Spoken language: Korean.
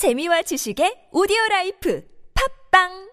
재미와 지식의 오디오 라이프. 팝빵